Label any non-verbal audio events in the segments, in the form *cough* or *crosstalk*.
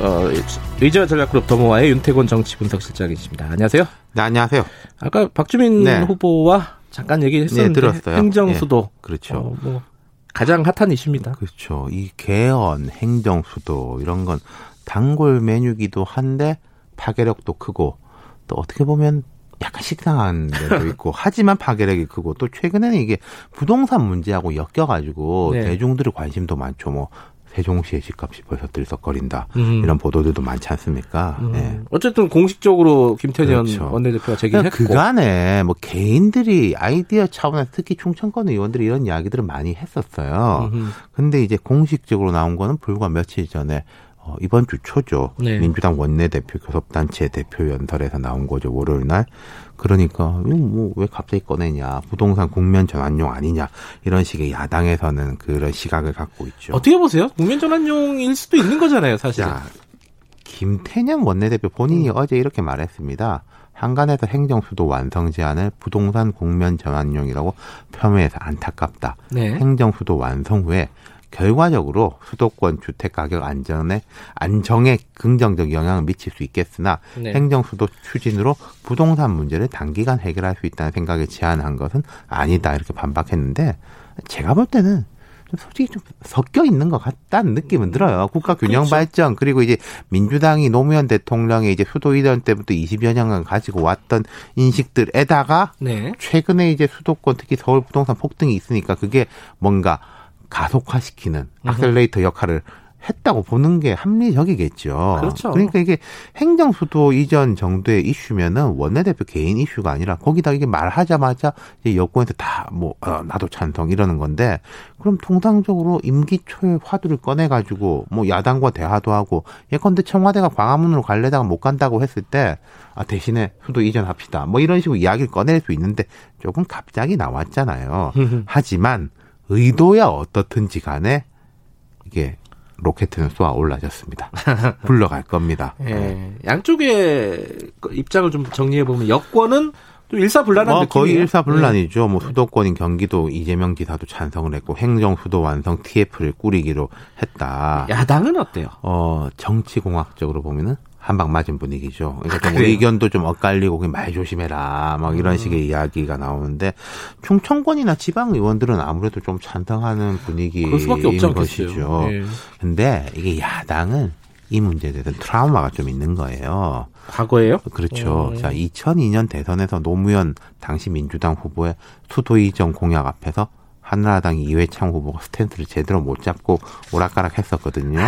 어, 의지와 전략그룹 더모아의 윤태곤 정치분석실장이십니다. 안녕하세요. 네, 안녕하세요. 아까 박주민 네. 후보와 잠깐 얘기했었는데 네, 들었어요. 행정수도 예, 그렇죠. 어, 뭐 가장 핫한 이슈입니다. 그렇죠. 이 개헌, 행정수도 이런 건 단골 메뉴기도 한데 파괴력도 크고 또 어떻게 보면 약간 식상한 데도 *laughs* 있고 하지만 파괴력이 크고 또 최근에는 이게 부동산 문제하고 엮여가지고 네. 대중들의 관심도 많죠. 뭐 세종시의 집값이 벌써 들썩거린다 음. 이런 보도들도 많지 않습니까? 음, 네. 어쨌든 공식적으로 김태년 그렇죠. 원내대표가 그러니까 제기했고 그간에 뭐 개인들이 아이디어 차원에서 특히 충청권 의원들이 이런 이야기들을 많이 했었어요. 음흠. 근데 이제 공식적으로 나온 거는 불과 며칠 전에 어, 이번 주 초죠. 네. 민주당 원내대표 교섭단체 대표 연설에서 나온 거죠. 월요일 날. 그러니까 이거 뭐왜 갑자기 꺼내냐. 부동산 국면 전환용 아니냐. 이런 식의 야당에서는 그런 시각을 갖고 있죠. 어떻게 보세요? 국면 전환용일 수도 있는 거잖아요, 사실. 자, 김태년 원내대표 본인이 어제 이렇게 말했습니다. 한간에서 행정수도 완성 제안을 부동산 국면 전환용이라고 폄훼해서 안타깝다. 네. 행정수도 완성 후에 결과적으로 수도권 주택 가격 안전에 안정에 긍정적 영향을 미칠 수 있겠으나 네. 행정 수도 추진으로 부동산 문제를 단기간 해결할 수 있다는 생각에 제안한 것은 아니다 이렇게 반박했는데 제가 볼 때는 좀 솔직히 좀 섞여 있는 것 같다는 느낌은 들어요. 국가 균형 그렇죠. 발전 그리고 이제 민주당이 노무현 대통령의 이제 수도 이전 때부터 20여 년간 가지고 왔던 인식들에다가 네. 최근에 이제 수도권 특히 서울 부동산 폭등이 있으니까 그게 뭔가 가속화시키는 악셀레이터 역할을 했다고 보는 게 합리적이겠죠. 그렇죠. 그러니까 이게 행정수도 이전 정도의 이슈면은 원내대표 개인 이슈가 아니라 거기다 이게 말하자마자 이제 여권에서 다뭐 어, 나도 찬성 이러는 건데 그럼 통상적으로 임기 초에 화두를 꺼내 가지고 뭐 야당과 대화도 하고 예컨대 청와대가 광화문으로 갈래다가 못 간다고 했을 때 아, 대신에 수도 이전합시다. 뭐 이런 식으로 이야기를 꺼낼 수 있는데 조금 갑자기 나왔잖아요. *laughs* 하지만 의도야 어떻든지 간에 이게 로켓은 쏘아 올라졌습니다. *laughs* 불러갈 겁니다. 예. 양쪽의 그 입장을 좀 정리해 보면 여권은 또 일사불란한 뭐. 거의 일사불란이죠. 뭐 수도권인 경기도 이재명 지사도 찬성을 했고 행정 수도 완성 TF를 꾸리기로 했다. 네. 야당은 어때요? 어 정치 공학적으로 보면은 한 방 맞은 분위기죠. 그러니까 좀 아? 의견도 좀 엇갈리고 말 조심해라 막 이런 음. 식의 이야기가 나오는데 충청권이나 지방 의원들은 아무래도 좀 찬성하는 분위기인 그럴 수밖에 없지 것이죠. 예. 근데 이게 야당은 이 문제에 대해서 트라우마가 좀 있는 거예요. 과거에요? 그렇죠. 어. 자, 2002년 대선에서 노무현 당시 민주당 후보의 수도 이전 공약 앞에서 한나라당 이회창 후보가 스탠스를 제대로 못 잡고 오락가락 했었거든요.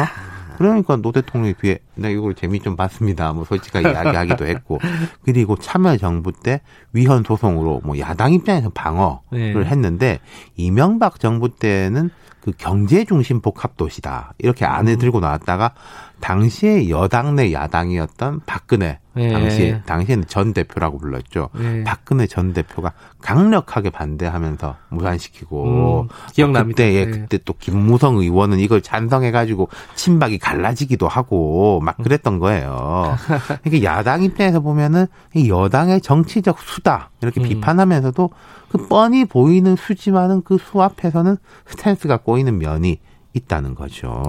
그러니까 노 대통령이 뒤에 나 이걸 재미 좀 봤습니다. 뭐 솔직하게 이야기하기도 했고 그리고 참여정부 때 위헌 소송으로 뭐 야당 입장에서 방어를 네. 했는데 이명박 정부 때는 그 경제 중심 복합 도시다 이렇게 안을 음. 들고 나왔다가 당시에 여당 내 야당이었던 박근혜 네. 당시 당시에는 전 대표라고 불렀죠. 네. 박근혜 전 대표가 강력하게 반대하면서 무산시키고 음, 기억납니다. 그때 예, 네. 그때 또 김무성 의원은 이걸 찬성해가지고 친박이 갈라지기도 하고 막 그랬던 거예요. 그러니까 야당 입장에서 보면은 이 여당의 정치적 수다 이렇게 음. 비판하면서도 그 뻔히 보이는 수지만은 그 수 앞에서는 스탠스가 꼬이는 면이 있다는 거죠.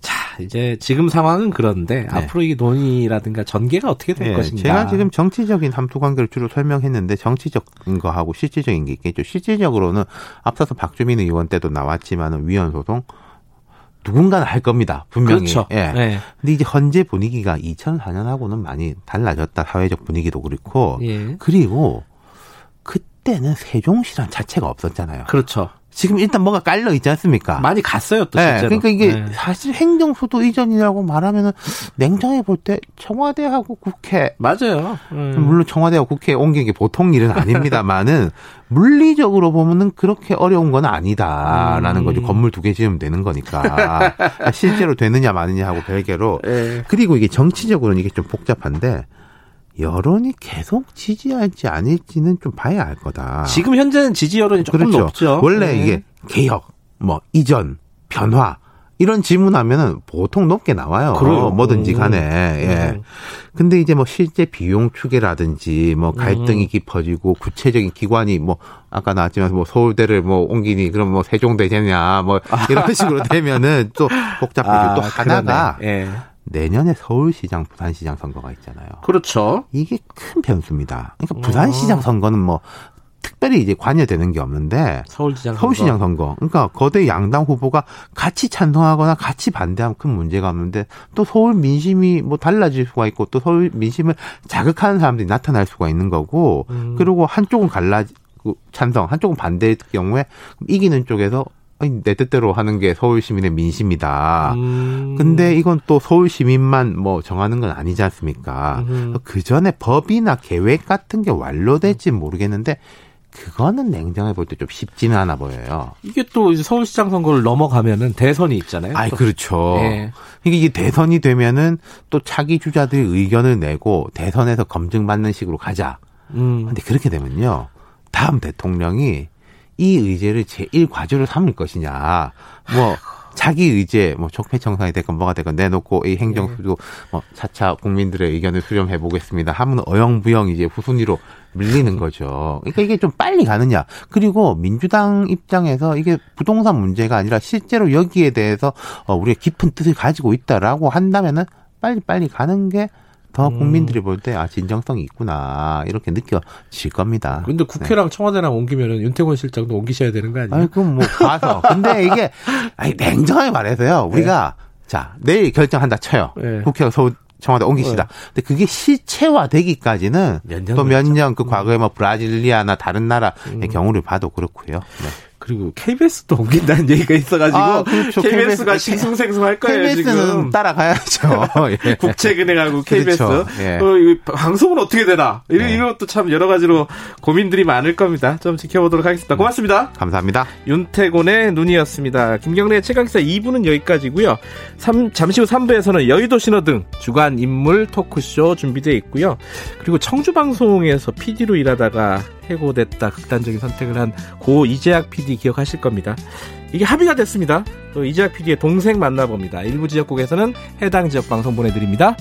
자, 이제 지금 상황은 그런데 네. 앞으로 이 논의라든가 전개가 어떻게 될 예, 것인가. 제가 지금 정치적인 삼투 관계를 주로 설명했는데 정치적인 거하고 실질적인 게 있겠죠. 실질적으로는 앞서서 박주민 의원 때도 나왔지만은 위헌 소송 누군가는 할 겁니다. 분명히. 그렇죠. 예. 네. 근데 이제 현재 분위기가 2004년하고는 많이 달라졌다. 사회적 분위기도 그렇고. 예. 그리고 그 때는 세종시란 자체가 없었잖아요. 그렇죠. 지금 일단 뭐가 깔려 있지 않습니까? 많이 갔어요 또 네, 실제로. 그러니까 이게 네. 사실 행정수도 이전이라고 말하면은 냉정히 볼 때 청와대하고 국회 맞아요. 음. 물론 청와대와 국회에 옮기는 게 보통 일은 아닙니다만은 *laughs* 물리적으로 보면은 그렇게 어려운 건 아니다라는 음. 거죠. 건물 두 개 지으면 되는 거니까 *laughs* 실제로 되느냐 마느냐 하고 별개로 예. 그리고 이게 정치적으로는 이게 좀 복잡한데 여론이 계속 지지할지 아닐지는 좀 봐야 알 거다. 지금 현재는 지지 여론이 조금 그렇죠. 높죠. 원래 네. 이게 개혁, 뭐 이전, 변화 이런 질문하면은 보통 높게 나와요. 그래요. 뭐든지 음. 간에. 예. 음. 근데 이제 뭐 실제 비용 추계라든지 뭐 갈등이 음. 깊어지고 구체적인 기관이 뭐 아까 나왔지만 뭐 서울대를 뭐 옮기니 그럼 뭐 세종대 되냐 뭐 이런 *laughs* 식으로 되면은 또 복잡해지고 아, 또 하나가. 예. 내년에 서울시장, 부산시장 선거가 있잖아요. 그렇죠. 이게 큰 변수입니다. 그러니까 어. 부산시장 선거는 뭐 특별히 이제 관여되는 게 없는데 서울시장 선거. 서울시장 선거. 그러니까 거대 양당 후보가 같이 찬성하거나 같이 반대하면 큰 문제가 없는데 또 서울 민심이 뭐 달라질 수가 있고 또 서울 민심을 자극하는 사람들이 나타날 수가 있는 거고 음. 그리고 한쪽은 갈라 찬성, 한쪽은 반대일 경우에 이기는 쪽에서 내 뜻대로 하는 게 서울 시민의 민심이다. 음. 근데 이건 또 서울 시민만 뭐 정하는 건 아니지 않습니까? 음. 그 전에 법이나 계획 같은 게 완료될지 모르겠는데 그거는 냉정해 볼 때 좀 쉽지는 않아 보여요. 이게 또 이제 서울시장 선거를 넘어가면은 대선이 있잖아요. 아이 그렇죠. 예. 이게 이게 대선이 되면은 또 차기 주자들이 의견을 내고 대선에서 검증받는 식으로 가자. 음. 근데 그렇게 되면요. 다음 대통령이 이 의제를 제1 과제로 삼을 것이냐. 뭐 자기 의제 뭐 적폐청산이 됐건 뭐가 됐건 내놓고 이 행정수도 뭐 차차 국민들의 의견을 수렴해 보겠습니다. 하면 어영부영 이제 후순위로 밀리는 거죠. 그러니까 이게 좀 빨리 가느냐. 그리고 민주당 입장에서 이게 부동산 문제가 아니라 실제로 여기에 대해서 어 우리가 깊은 뜻을 가지고 있다라고 한다면은 빨리 빨리 가는 게 더 국민들이 볼때 아 진정성이 있구나 이렇게 느껴질 겁니다. 근데 국회랑 청와대랑 옮기면은 윤태권 실장도 옮기셔야 되는 거 아니에요? 아니 그럼 뭐 가서. 근데 이게 아니 냉정하게 말해서요. 우리가 자 내일 결정한다 쳐요. 네. 국회가 서울 청와대 옮기시다. 근데 그게 실체화되기까지는 몇년 또몇 걸리죠. 년그 과거에 뭐 브라질리아나 다른 나라의 경우를 봐도 그렇고요. 네. 그리고 KBS도 옮긴다는 얘기가 있어가지고 아, 그렇죠. KBS가 KBS. 싱숭생숭할 거예요 KBS는 지금. 따라가야죠 *laughs* 예. 국채은행하고 KBS. 그렇죠. 예. 어, 이 방송은 어떻게 되나? 이런, 네. 이런 것도 참 여러 가지로 고민들이 많을 겁니다. 좀 지켜보도록 하겠습니다. 고맙습니다. 감사합니다. 윤태곤의 눈이었습니다. 김경래의 최강기사 2부는 여기까지고요. 삼- 잠시 후 3부에서는 여의도 신호등 주간 인물 토크쇼 준비되어 있고요. 그리고 청주 방송에서 PD로 일하다가 해고됐다 극단적인 선택을 한 고 이재학 PD 기억하실 겁니다. 이게 합의가 됐습니다. 또 이재학 PD의 동생 만나봅니다. 일부 지역국에서는 해당 지역 방송 보내드립니다.